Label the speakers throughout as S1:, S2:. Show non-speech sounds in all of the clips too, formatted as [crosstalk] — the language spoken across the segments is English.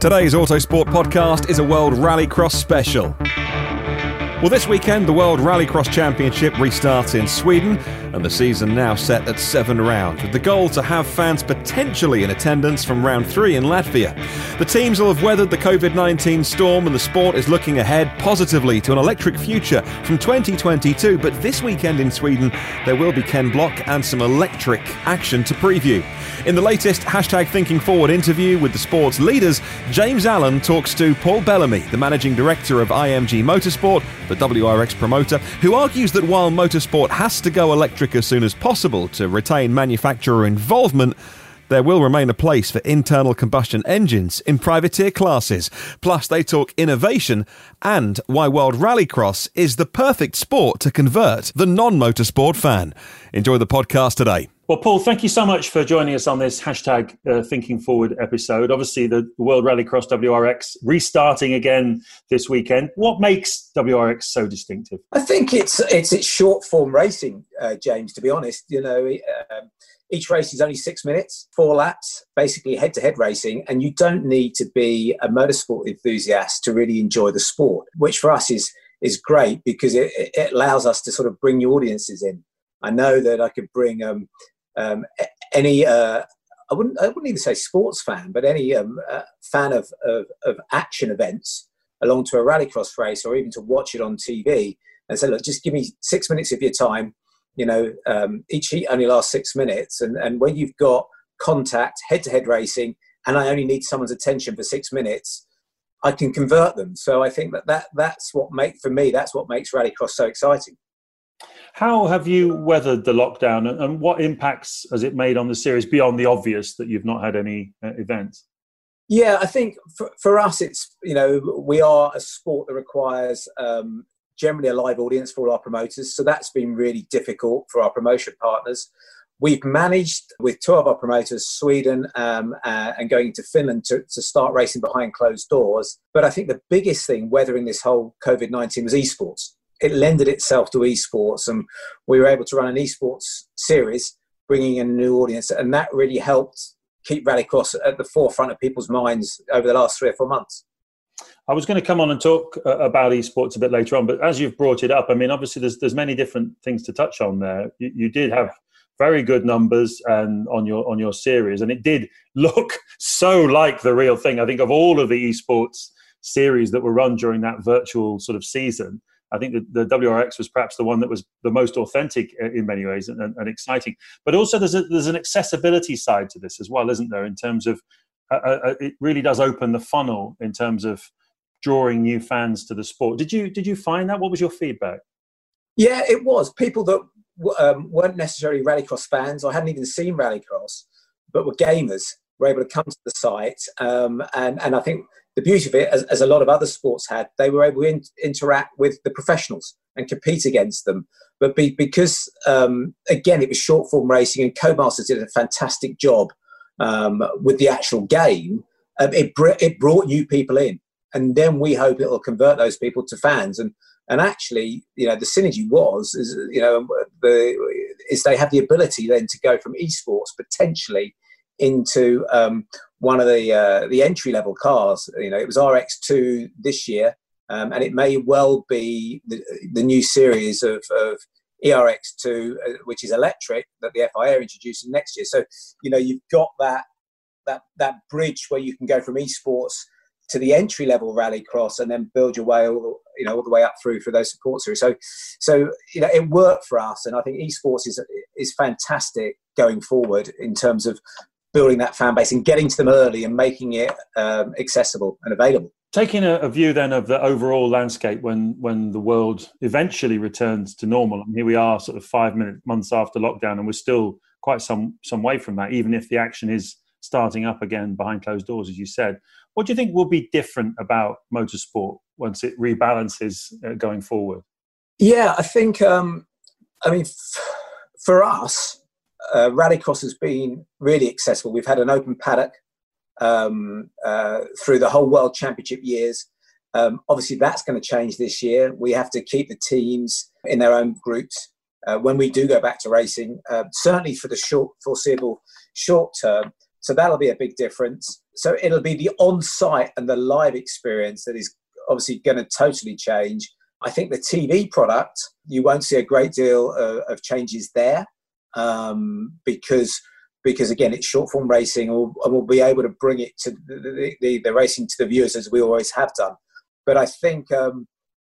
S1: Today's Autosport podcast is a World Rallycross special. Well, this weekend, the World Rallycross Championship restarts in Sweden, and the season now set at seven rounds, with the goal to have fans potentially in attendance from round three in Latvia. The teams will have weathered the COVID 19 storm, and the sport is looking ahead positively to an electric future from 2022. But this weekend in Sweden, there will be Ken Block and some electric action to preview. In the latest hashtag Thinking Forward interview with the sport's leaders, James Allen talks to Paul Bellamy, the managing director of IMG Motorsport, the WRX promoter, who argues that while motorsport has to go electric as soon as possible to retain manufacturer involvement, there will remain a place for internal combustion engines in privateer classes. Plus, they talk innovation and why World Rallycross is the perfect sport to convert the non motorsport fan. Enjoy the podcast today.
S2: Well, Paul, thank you so much for joining us on this hashtag uh, Thinking Forward episode. Obviously, the World Rallycross WRX restarting again this weekend. What makes WRX so distinctive?
S3: I think it's it's it's short form racing, uh, James. To be honest, you know, um, each race is only six minutes, four laps, basically head to head racing, and you don't need to be a motorsport enthusiast to really enjoy the sport, which for us is is great because it, it allows us to sort of bring new audiences in. I know that I could bring um, um, any uh, I wouldn't I wouldn't even say sports fan, but any um, uh, fan of, of, of action events along to a rallycross race or even to watch it on TV and say, look, just give me six minutes of your time. You know, um, each heat only lasts six minutes, and and when you've got contact, head-to-head racing, and I only need someone's attention for six minutes, I can convert them. So I think that, that that's what make for me that's what makes rallycross so exciting.
S2: How have you weathered the lockdown and what impacts has it made on the series beyond the obvious that you've not had any uh, events?
S3: Yeah, I think for, for us, it's, you know, we are a sport that requires um, generally a live audience for all our promoters. So that's been really difficult for our promotion partners. We've managed with two of our promoters, Sweden um, uh, and going to Finland, to, to start racing behind closed doors. But I think the biggest thing weathering this whole COVID 19 was esports it lended itself to esports, and we were able to run an esports series, bringing in a new audience, and that really helped keep Rallycross at the forefront of people's minds over the last three or four months.
S2: I was going to come on and talk uh, about esports a bit later on, but as you've brought it up, I mean, obviously there's there's many different things to touch on there. You, you did have very good numbers and on your on your series, and it did [laughs] look so like the real thing. I think of all of the esports series that were run during that virtual sort of season, I think the, the WRX was perhaps the one that was the most authentic uh, in many ways and, and exciting. But also, there's a, there's an accessibility side to this as well, isn't there? In terms of uh, uh, uh, it really does open the funnel in terms of drawing new fans to the sport. Did you did you find that? What was your feedback?
S3: Yeah, it was people that um, weren't necessarily rallycross fans or hadn't even seen rallycross, but were gamers were able to come to the site. Um, and and I think the beauty of it, as, as, a lot of other sports had, they were able to in, interact with the professionals and compete against them. But be, because um, again, it was short form racing, and Codemasters did a fantastic job um, with the actual game. Um, it br- it brought new people in, and then we hope it will convert those people to fans. And and actually, you know, the synergy was is you know the is they have the ability then to go from esports potentially into um, one of the uh, the entry level cars. You know, it was RX2 this year, um, and it may well be the, the new series of, of ERX2, uh, which is electric, that the FIA are introducing next year. So, you know, you've got that that that bridge where you can go from esports to the entry level rallycross and then build your way all the, you know all the way up through for those support series. So so you know it worked for us, and I think esports is is fantastic going forward in terms of building that fan base and getting to them early and making it um, accessible and available.
S2: Taking a, a, view then of the overall landscape when when the world eventually returns to normal, and here we are, sort of five minute, months after lockdown, and we're still quite some some way from that. Even if the action is starting up again behind closed doors, as you said, what do you think will be different about motorsport once it rebalances uh, going forward?
S3: Yeah, I think. Um, I mean, f- for us, uh, Rallycross has been really accessible. We've had an open paddock um, uh, through the whole World Championship years. Um, obviously, that's going to change this year. We have to keep the teams in their own groups uh, when we do go back to racing, uh, certainly for the short, foreseeable short term. So that'll be a big difference. So it'll be the on site and the live experience that is obviously going to totally change. I think the TV product, you won't see a great deal of, of changes there um, because because again it's short form racing and we'll, be able to bring it to the, the, the, racing to the viewers as we always have done but i think um,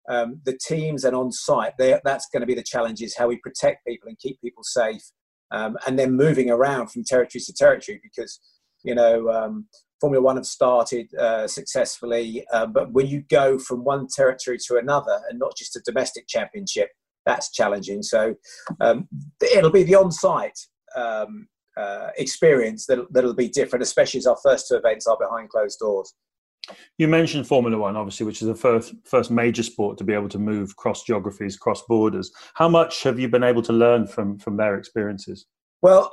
S3: um, the teams and on site that's going to be the challenge is how we protect people and keep people safe um, and then moving around from territory to territory because you know um, formula one have started uh, successfully uh, but when you go from one territory to another and not just a domestic championship that's challenging. So um, it'll be the on-site um, uh, experience that, that'll be different, especially as our first two events are behind closed doors.
S2: You mentioned Formula One, obviously, which is the first first major sport to be able to move cross geographies, cross borders. How much have you been able to learn from from their experiences?
S3: Well,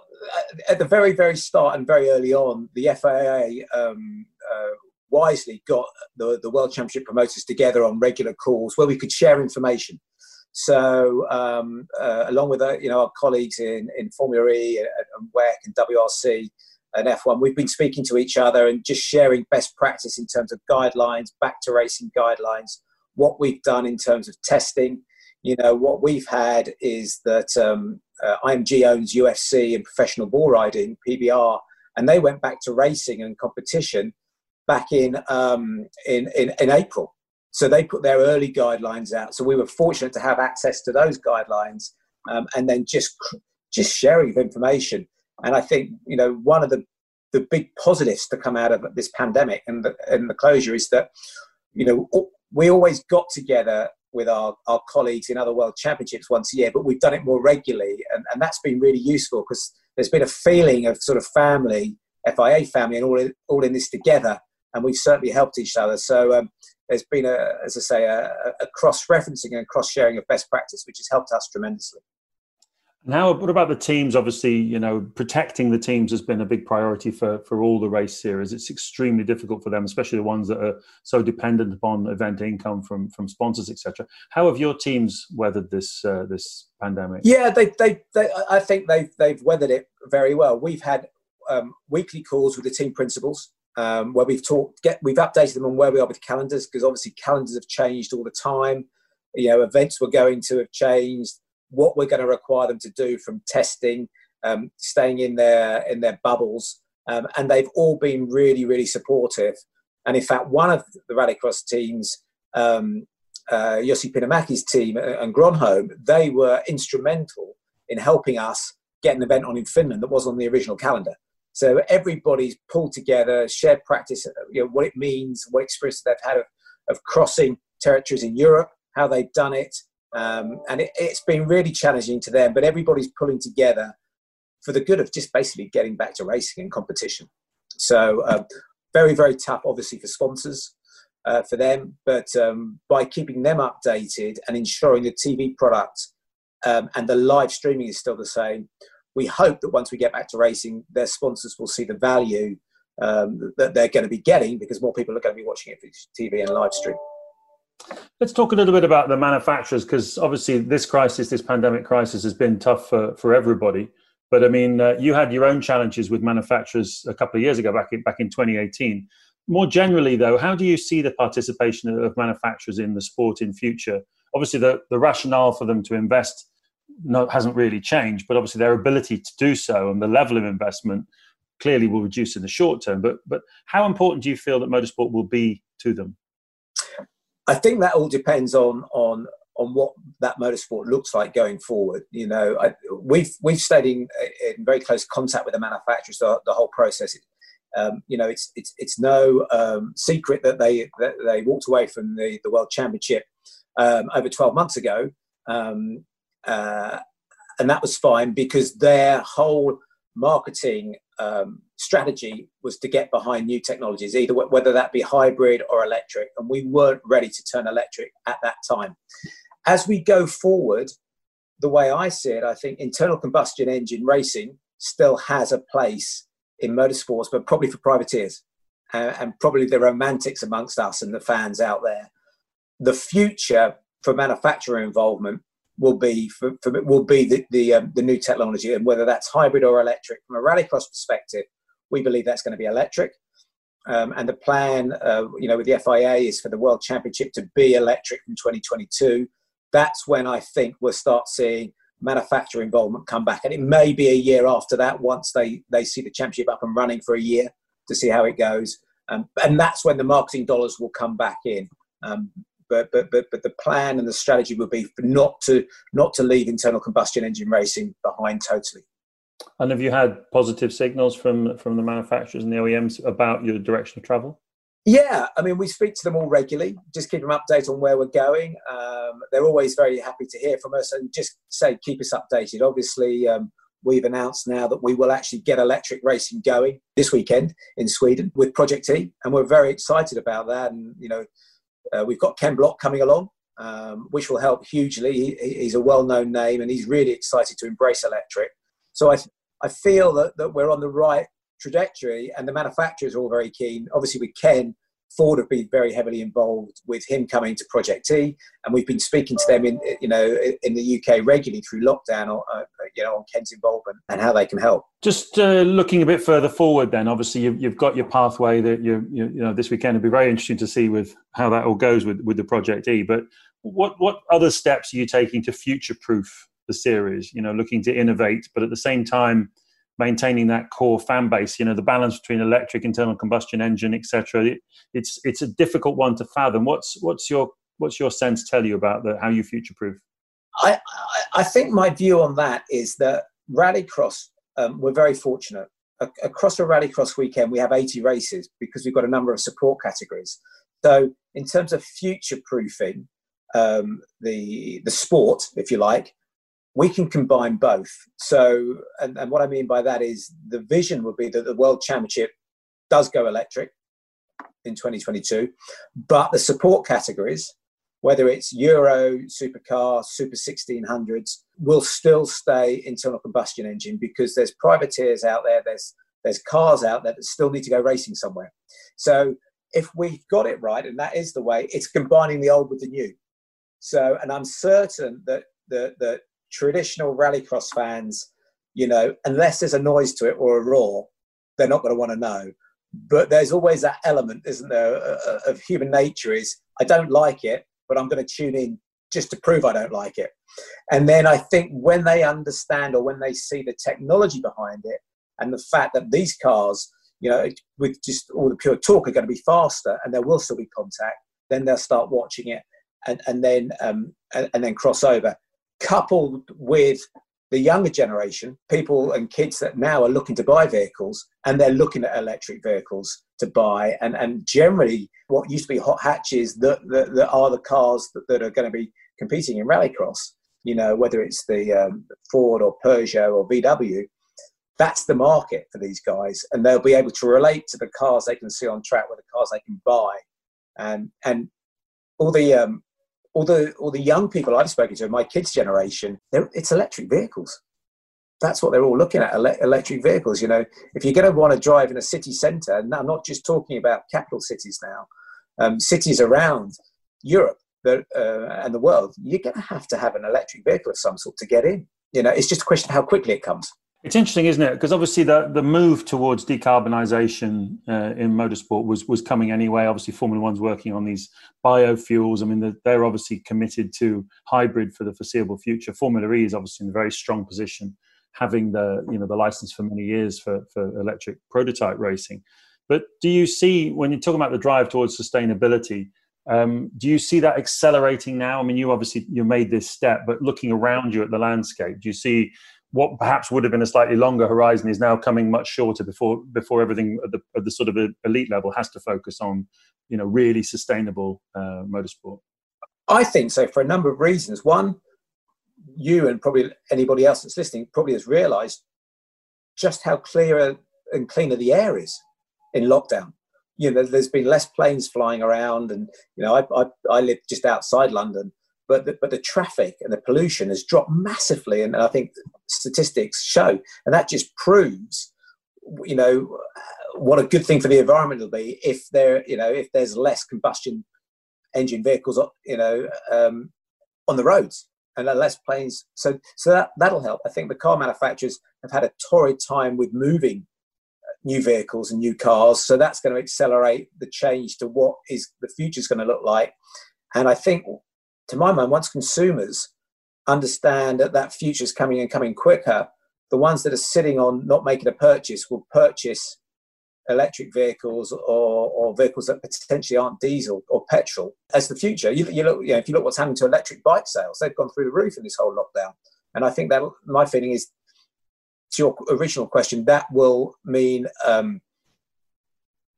S3: at the very very start and very early on, the FIA um, uh, wisely got the the World Championship promoters together on regular calls where we could share information. So, um, uh, along with uh, you know our colleagues in, in Formula E and, and WEC and WRC and F1, we've been speaking to each other and just sharing best practice in terms of guidelines, back to racing guidelines, what we've done in terms of testing. You know, what we've had is that um, uh, IMG owns UFC and professional bull riding, PBR, and they went back to racing and competition back in um, in, in, in April. So they put their early guidelines out. So we were fortunate to have access to those guidelines, um, and then just just sharing of information. And I think you know one of the the big positives to come out of this pandemic and the, and the closure is that you know we always got together with our, our colleagues in other world championships once a year, but we've done it more regularly, and, and that's been really useful because there's been a feeling of sort of family, FIA family, and all in, all in this together, and we've certainly helped each other. So um, there's been a, as I say, a, a cross-referencing and cross-sharing of best practice, which has helped us tremendously.
S2: Now, what about the teams? Obviously, you know, protecting the teams has been a big priority for, for all the race series. It's extremely difficult for them, especially the ones that are so dependent upon event income from from sponsors, etc. How have your teams weathered this uh, this pandemic?
S3: Yeah, they, they, they, I think they've they've weathered it very well. We've had um, weekly calls with the team principals um, where we've talked, get, we've updated them on where we are with calendars because obviously calendars have changed all the time. You know, events we're going to have changed. What we're going to require them to do from testing, um, staying in their in their bubbles, um, and they've all been really, really supportive. And in fact, one of the Rallycross teams, um, uh, Jussi Pinomäki's team and Gronholm, they were instrumental in helping us get an event on in Finland that was on the original calendar. So everybody's pulled together, shared practice, you know, what it means, what experience they've had of, of crossing territories in Europe, how they've done it. Um, and it, has been really challenging to them, but everybody's pulling together for the good of just basically getting back to racing and competition. So, um, very, very tough, obviously, for sponsors. Uh, for them, but um, by keeping them updated and ensuring the TV product um, and the live streaming is still the same, we hope that once we get back to racing, their sponsors will see the value um, that they're going to be getting because more people are going to be watching it for TV and live stream.
S2: Let's talk a little bit about the manufacturers because obviously this crisis, this pandemic crisis, has been tough for, for everybody. But I mean, uh, you had your own challenges with manufacturers a couple of years ago, back in, back in 2018. More generally, though, how do you see the participation of manufacturers in the sport in future? Obviously, the, the rationale for them to invest hasn't really changed, but obviously their ability to do so and the level of investment clearly will reduce in the short term. But but how important do you feel that motorsport will be to them?
S3: I think that all depends on on on what that motorsport looks like going forward. You know, I, we've we've stayed in, in very close contact with the manufacturers the, the whole process. Um, you know, it's it's it's no um, secret that they that they walked away from the the World Championship um, over 12 months ago, um, uh, and that was fine because their whole marketing um, strategy was to get behind new technologies, either whether that be hybrid or electric, and we weren't ready to turn electric at that time. As we go forward, the way I see it, I think internal combustion engine racing still has a place in motorsports, but probably for privateers uh, and probably the romantics amongst us and the fans out there. The future for manufacturer involvement will be for, for will be the the, um, the new technology, and whether that's hybrid or electric. From a rallycross perspective, we believe that's going to be electric. Um, and the plan, uh, you know, with the FIA is for the World Championship to be electric from 2022. That's when I think we'll start seeing manufacturer involvement come back, and it may be a year after that once they they see the championship up and running for a year to see how it goes. Um, and that's when the marketing dollars will come back in. Um, but but but but the plan and the strategy would be not to not to leave internal combustion engine racing behind totally.
S2: And have you had positive signals from from the manufacturers and the OEMs about your direction of travel?
S3: Yeah, I mean, we speak to them all regularly, just keep them updated on where we're going. Um, they're always very happy to hear from us and just say, keep us updated. Obviously, um, we've announced now that we will actually get electric racing going this weekend in Sweden with Project E, and we're very excited about that. And, you know, uh, we've got Ken Block coming along, um, which will help hugely. He, he's a well-known name, and he's really excited to embrace electric. So I, I feel that, that we're on the right trajectory, and the manufacturers are all very keen. Obviously, with Ken, Ford have been very heavily involved with him coming to Project E, and we've been speaking to them in you know in the UK regularly through lockdown, or uh, you know on Ken's involvement and how they can help.
S2: Just uh, looking a bit further forward, then obviously you've, you've got your pathway that you, you you know this weekend. It'll be very interesting to see with how that all goes with with the Project E. But what what other steps are you taking to future proof the series? You know, looking to innovate, but at the same time maintaining that core fan base. You know, the balance between electric, internal combustion engine, etc. It, it's it's a difficult one to fathom. What's what's your what's your sense tell you about the, how you future proof?
S3: I, I think my view on that is that rallycross um, we're very fortunate. Across a rallycross weekend, we have 80 races because we've got a number of support categories. So, in terms of future proofing um, the the sport, if you like, we can combine both. So, and, and what I mean by that is the vision would be that the World Championship does go electric in 2022, but the support categories, whether it's Euro, Supercar, Super 1600s, will still stay internal combustion engine because there's privateers out there, there's there's cars out there that still need to go racing somewhere. So if we've got it right, and that is the way, it's combining the old with the new. So, and I'm certain that that that traditional rallycross fans, you know, unless there's a noise to it or a roar, they're not going to want to know. But there's always that element, isn't there, of human nature is I don't like it, but I'm going to tune in just to prove I don't like it. And then I think when they understand or when they see the technology behind it and the fact that these cars, you know, with just all the pure torque are going to be faster and there will still be contact, then they'll start watching it and, and then um, and, and then cross over coupled with the younger generation, people and kids that now are looking to buy vehicles and they're looking at electric vehicles to buy. And, and generally, what used to be hot hatches that, that, that are the cars that, that are going to be competing in rallycross, you know, whether it's the um, Ford or Peugeot or VW, that's the market for these guys. And they'll be able to relate to the cars they can see on track with the cars they can buy. And, and all the um, all the all the young people I've spoken to, my kids' generation, it's electric vehicles. That's what they're all looking at: ele- electric vehicles. You know, if you're going to want to drive in a city centre, and I'm not just talking about capital cities now, um, cities around Europe that, uh, and the world, you're going to have to have an electric vehicle of some sort to get in. You know, it's just a question of how quickly it comes.
S2: It's interesting, isn't it? Because obviously the, the move towards decarbonisation uh, in motorsport was was coming anyway. Obviously, Formula One's working on these biofuels. I mean, they're obviously committed to hybrid for the foreseeable future. Formula E is obviously in a very strong position, having the you know the license for many years for for electric prototype racing. But do you see when you're talking about the drive towards sustainability? Um, do you see that accelerating now? I mean, you obviously you made this step, but looking around you at the landscape, do you see what perhaps would have been a slightly longer horizon is now coming much shorter before before everything at the, at the sort of elite level has to focus on you know really sustainable uh, motorsport.
S3: I think so for a number of reasons. One you and probably anybody else that's listening probably has realized just how clearer and cleaner the air is in lockdown. You know there's been less planes flying around and you know i, I, I live just outside london but the, but the traffic and the pollution has dropped massively, and I think statistics show, and that just proves, you know, what a good thing for the environment will be if there, you know, if there's less combustion engine vehicles, you know, um, on the roads and less planes. So so that that'll help. I think the car manufacturers have had a torrid time with moving uh, new vehicles and new cars, so that's going to accelerate the change to what is the future is going to look like. And I think to my mind, once consumers understand that that future is coming and coming quicker, the ones that are sitting on not making a purchase will purchase electric vehicles or, or vehicles that potentially aren't diesel or petrol as the future. You, you look, you know, if you look what's happening to electric bike sales, they've gone through the roof in this whole lockdown. And I think that my feeling is, to your original question, that will mean um,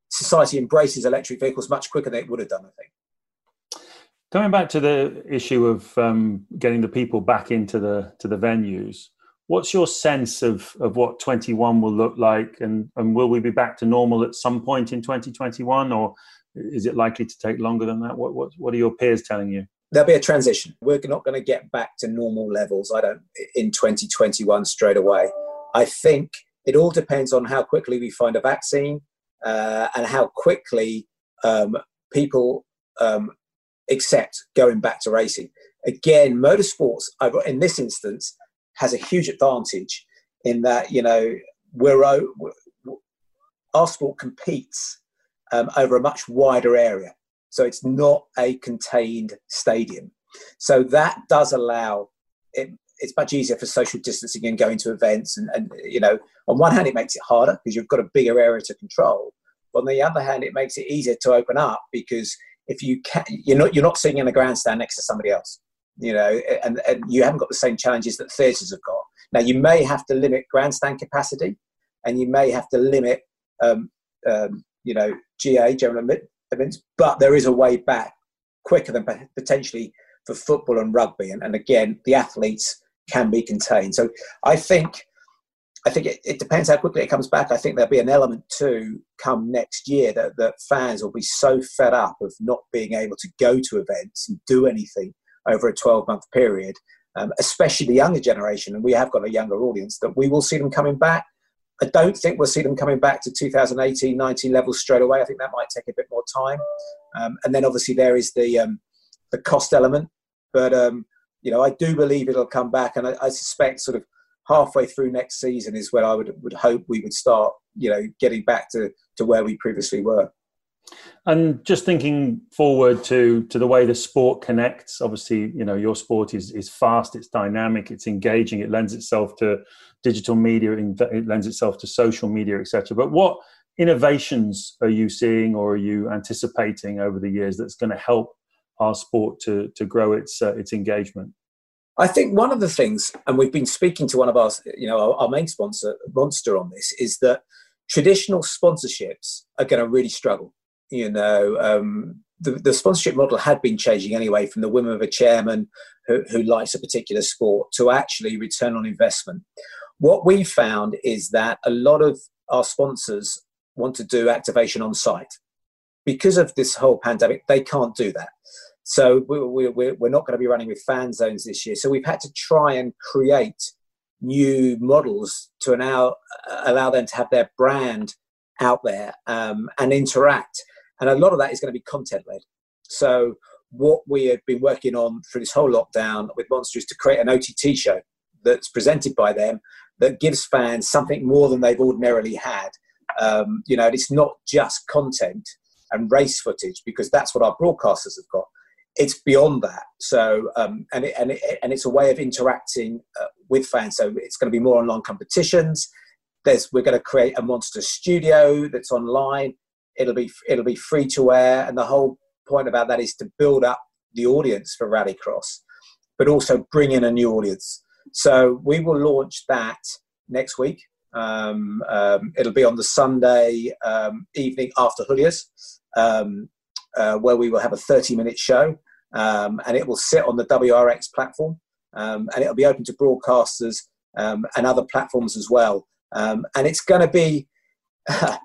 S3: society embraces electric vehicles much quicker than it would have done. I think.
S2: Coming back to the issue of um, getting the people back into the to the venues, what's your sense of of what 21 will look like, and and will we be back to normal at some point in 2021, or is it likely to take longer than that? What what what are your peers telling you?
S3: There'll be a transition. We're not going to get back to normal levels. I don't in 2021 straight away. I think it all depends on how quickly we find a vaccine uh, and how quickly um, people um, accept going back to racing. Again, motorsports, in this instance, has a huge advantage in that, you know, we're, our sport competes um, over a much wider area. So it's not a contained stadium. So that does allow it, it's much easier for social distancing and going to events. And, and, you know, on one hand, it makes it harder because you've got a bigger area to control. But on the other hand, it makes it easier to open up because if you can you're not you're not sitting in the grandstand next to somebody else you know and, and you haven't got the same challenges that theatres have got. Now you may have to limit grandstand capacity and you may have to limit um, um, you know ga general events but there is a way back quicker than potentially for football and rugby. And, and again the athletes can be contained. So i think I think it, it, depends how quickly it comes back. I think there'll be an element too come next year that, that fans will be so fed up of not being able to go to events and do anything over a 12 month period, um, especially the younger generation, and we have got a younger audience, that we will see them coming back. I don't think we'll see them coming back to 2018 19 levels straight away. I think that might take a bit more time. Um, and then obviously there is the, um, the cost element. But, um, you know, I do believe it'll come back, and I, I suspect sort of halfway through next season is when I would would hope we would start, you know, getting back to to where we previously were.
S2: And just thinking forward to to the way the sport connects, obviously, you know, your sport is is fast, it's dynamic, it's engaging, it lends itself to digital media, it lends itself to social media, etc. But what innovations are you seeing or are you anticipating over the years that's going to help our sport to to grow its uh, its engagement?
S3: I think one of the things, and we've been speaking to one of our, you know, our, our main sponsor, Monster, on this, is that traditional sponsorships are going to really struggle. You know, um, the, the, sponsorship model had been changing anyway from the whim of a chairman who, who likes a particular sport to actually return on investment. What we found is that a lot of our sponsors want to do activation on site. Because of this whole pandemic, they can't do that. So we're, we're, we're not going to be running with fan zones this year. So we've had to try and create new models to allow, allow them to have their brand out there um, and interact. And a lot of that is going to be content led. So what we have been working on through this whole lockdown with Monster is to create an OTT show that's presented by them that gives fans something more than they've ordinarily had. Um, you know, it's not just content and race footage because that's what our broadcasters have got. It's beyond that. So, um, and it, and it, and it's a way of interacting uh, with fans. So it's going to be more online competitions. There's we're going to create a monster studio that's online. It'll be it'll be free to air, and the whole point about that is to build up the audience for Rallycross, but also bring in a new audience. So we will launch that next week. Um, um, it'll be on the Sunday um, evening after Julia's, um, uh, where we will have a 30 minute show um, and it will sit on the WRX platform um, and it'll be open to broadcasters and other platforms as well. and it's going to be. [laughs]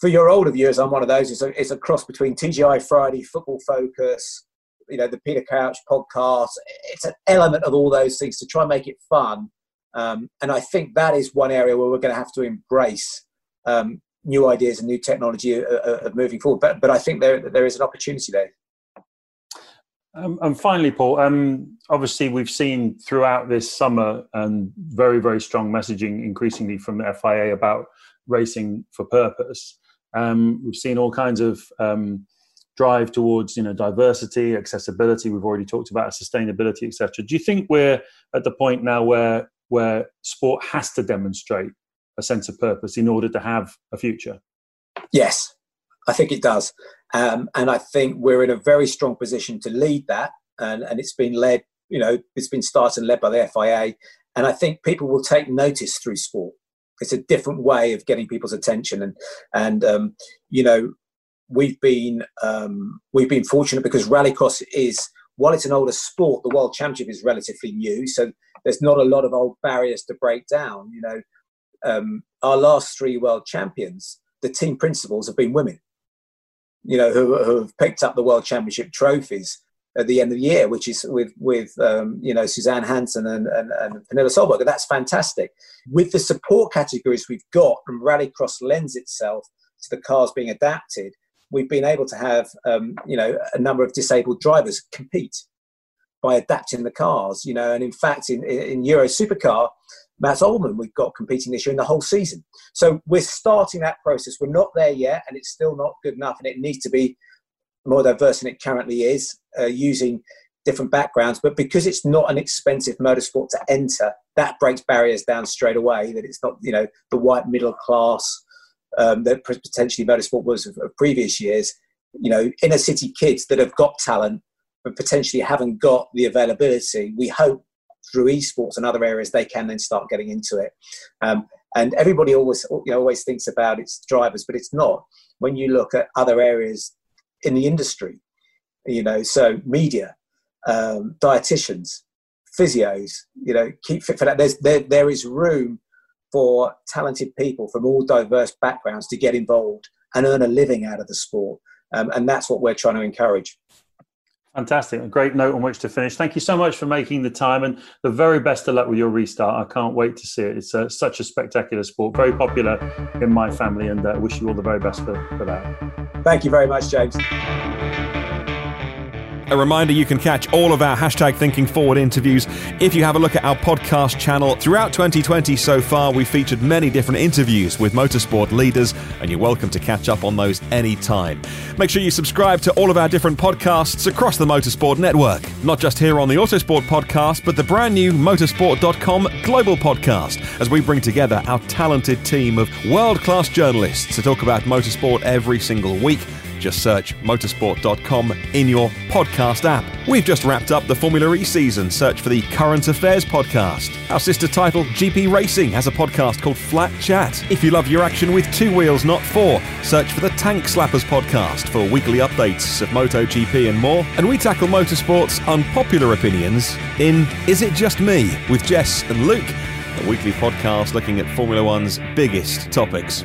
S3: for your older viewers, I'm one of those. It's a, it's a cross between TFI Friday, Football Focus, you know, the Peter Crouch podcast. It's an element of all those things to try and make it fun. Um, and I think that is one area where we're going to have to embrace um, new ideas and new technology of, of moving forward. But, but I think there, there is an opportunity there.
S2: Um, and finally, Paul, um, obviously we've seen throughout this summer and very, very strong messaging increasingly from the FIA about racing for purpose. Um, we've seen all kinds of um, drive towards you know diversity accessibility. We've already talked about sustainability etc do you think we're at the point now where where sport has to demonstrate a sense of purpose in order to have a future?
S3: Yes i think it does. Um, and i think we're in a very strong position to lead that. And, and it's been led you know it's been started and led by the fia and i think people will take notice through sport. It's a different way of getting people's attention. And and um, you know we've been um, we've been fortunate because rallycross is while it's an older sport, the world championship is relatively new, so there's not a lot of old barriers to break down. You know, um, our last three world champions, the team principals have been women. You know, who, who have picked up the world championship trophies at the end of the year, which is with with um, you know Susann Hansen and, and, and Pernilla Solberg. That's fantastic. With the support categories we've got, and Rallycross lends itself to the cars being adapted we've been able to have um, you know a number of disabled drivers compete by adapting the cars. You know, and in fact, in, in Euro Supercar, Mats Öhman we've got competing this year in the whole season. So we're starting that process. We're not there yet, and it's still not good enough, and it needs to be more diverse than it currently is, uh, using different backgrounds. But because it's not an expensive motorsport to enter, that breaks barriers down straight away. That it's not you know the white middle class um, that potentially motorsport was of, of previous years. You know, inner city kids that have got talent but potentially haven't got the availability. We hope through esports and other areas they can then start getting into it. Um, and everybody always you know, always thinks about its drivers, but it's not. When you look at other areas in the industry, you know, so media, um, dietitians, physios, you know, keep fit for that. There's there there is room for talented people from all diverse backgrounds to get involved and earn a living out of the sport. Um, and that's what we're trying to encourage.
S2: Fantastic. A great note on which to finish. Thank you so much for making the time and the very best of luck with your restart. I can't wait to see it. It's a, uh, such a spectacular sport, very popular in my family, and uh, wish you all the very best for, for that.
S3: Thank you very much, James.
S1: A reminder you can catch all of our hashtag Thinking Forward interviews if you have a look at our podcast channel. Throughout 2020 so far, we've featured many different interviews with motorsport leaders, and you're welcome to catch up on those anytime. Make sure you subscribe to all of our different podcasts across the Motorsport Network, not just here on the Autosport podcast, but the brand new motorsport.com global podcast, as we bring together our talented team of world class journalists to talk about motorsport every single week Just search motorsport.com in your podcast app. We've just wrapped up the Formula E season. Search for the Current Affairs podcast. Our sister title, GP Racing, has a podcast called Flat Chat. If you love your action with two wheels, not four, search for the Tank Slappers podcast for weekly updates of MotoGP and more. And we tackle motorsport's unpopular opinions in Is It Just Me with Jess and Luke, a weekly podcast looking at Formula One's biggest topics.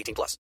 S4: 18 plus.